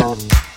The spirit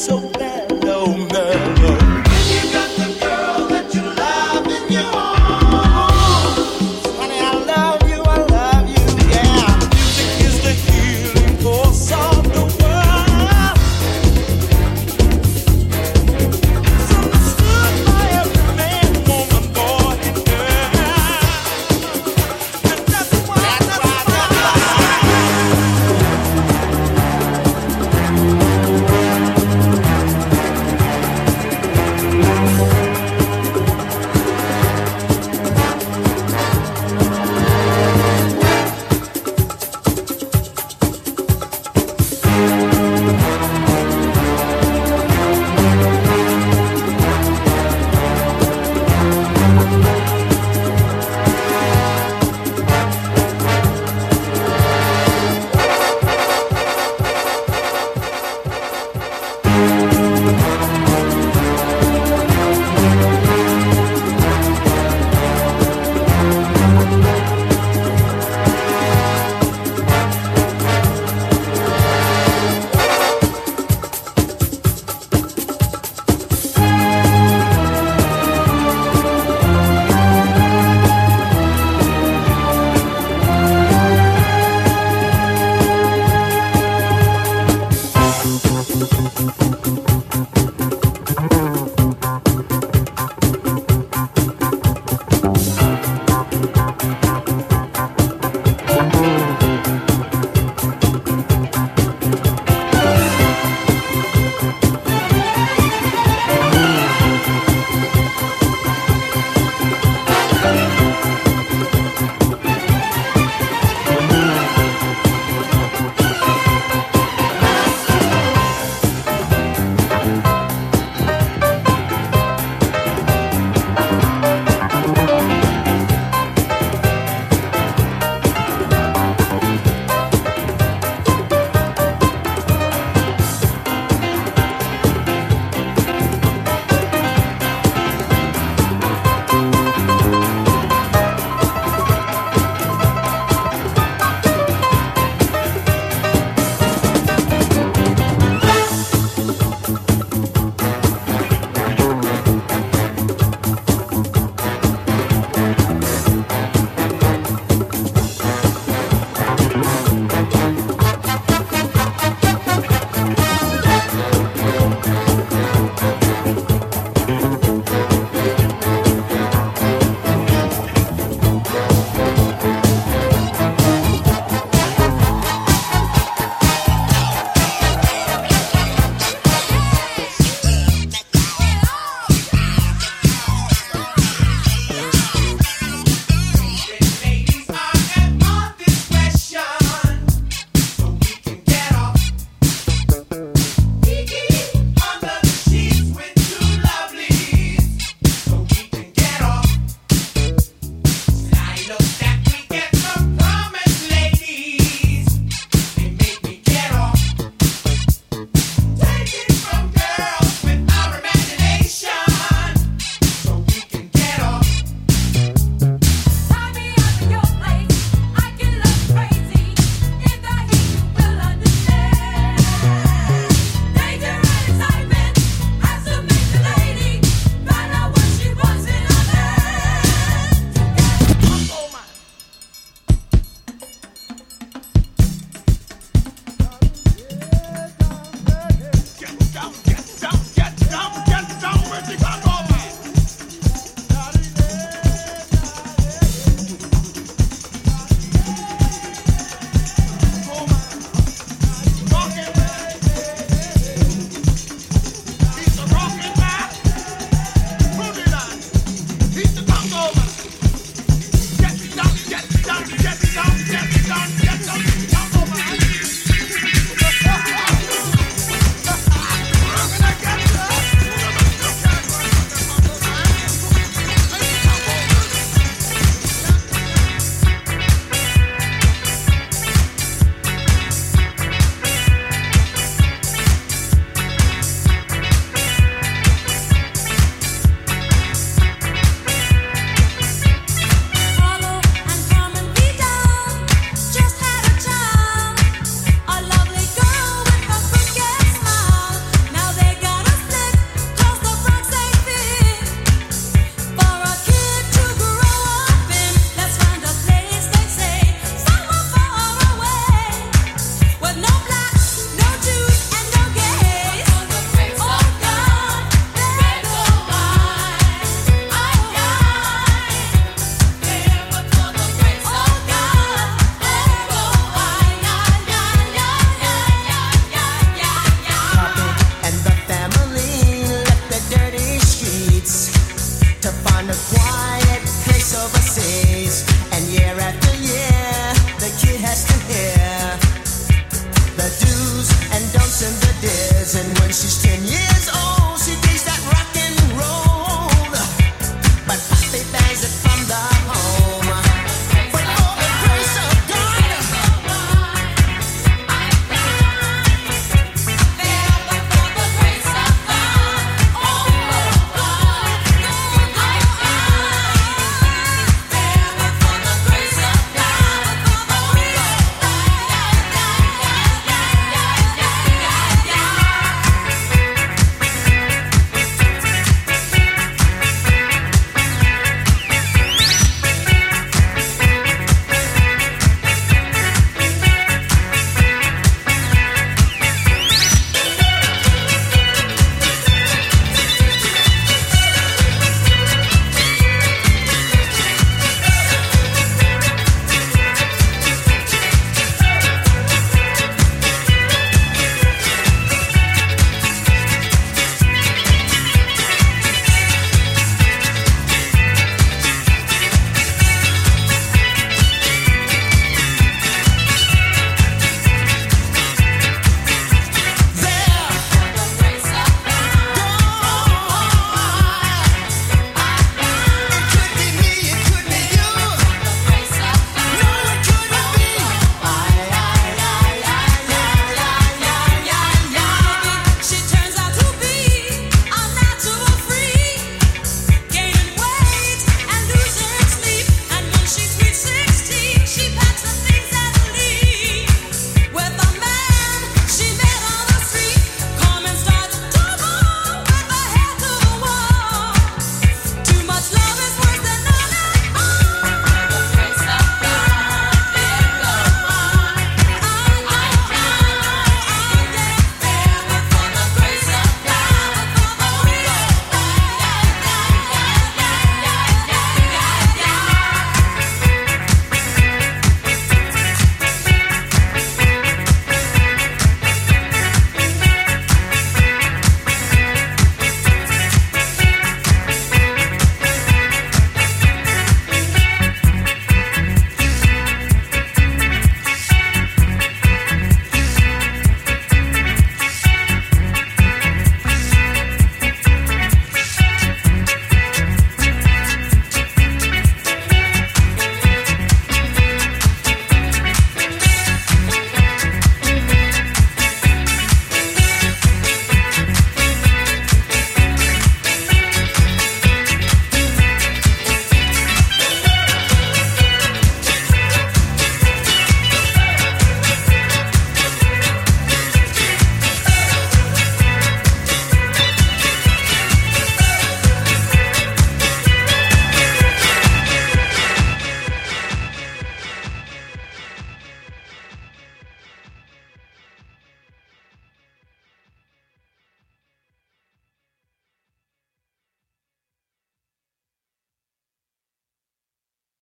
so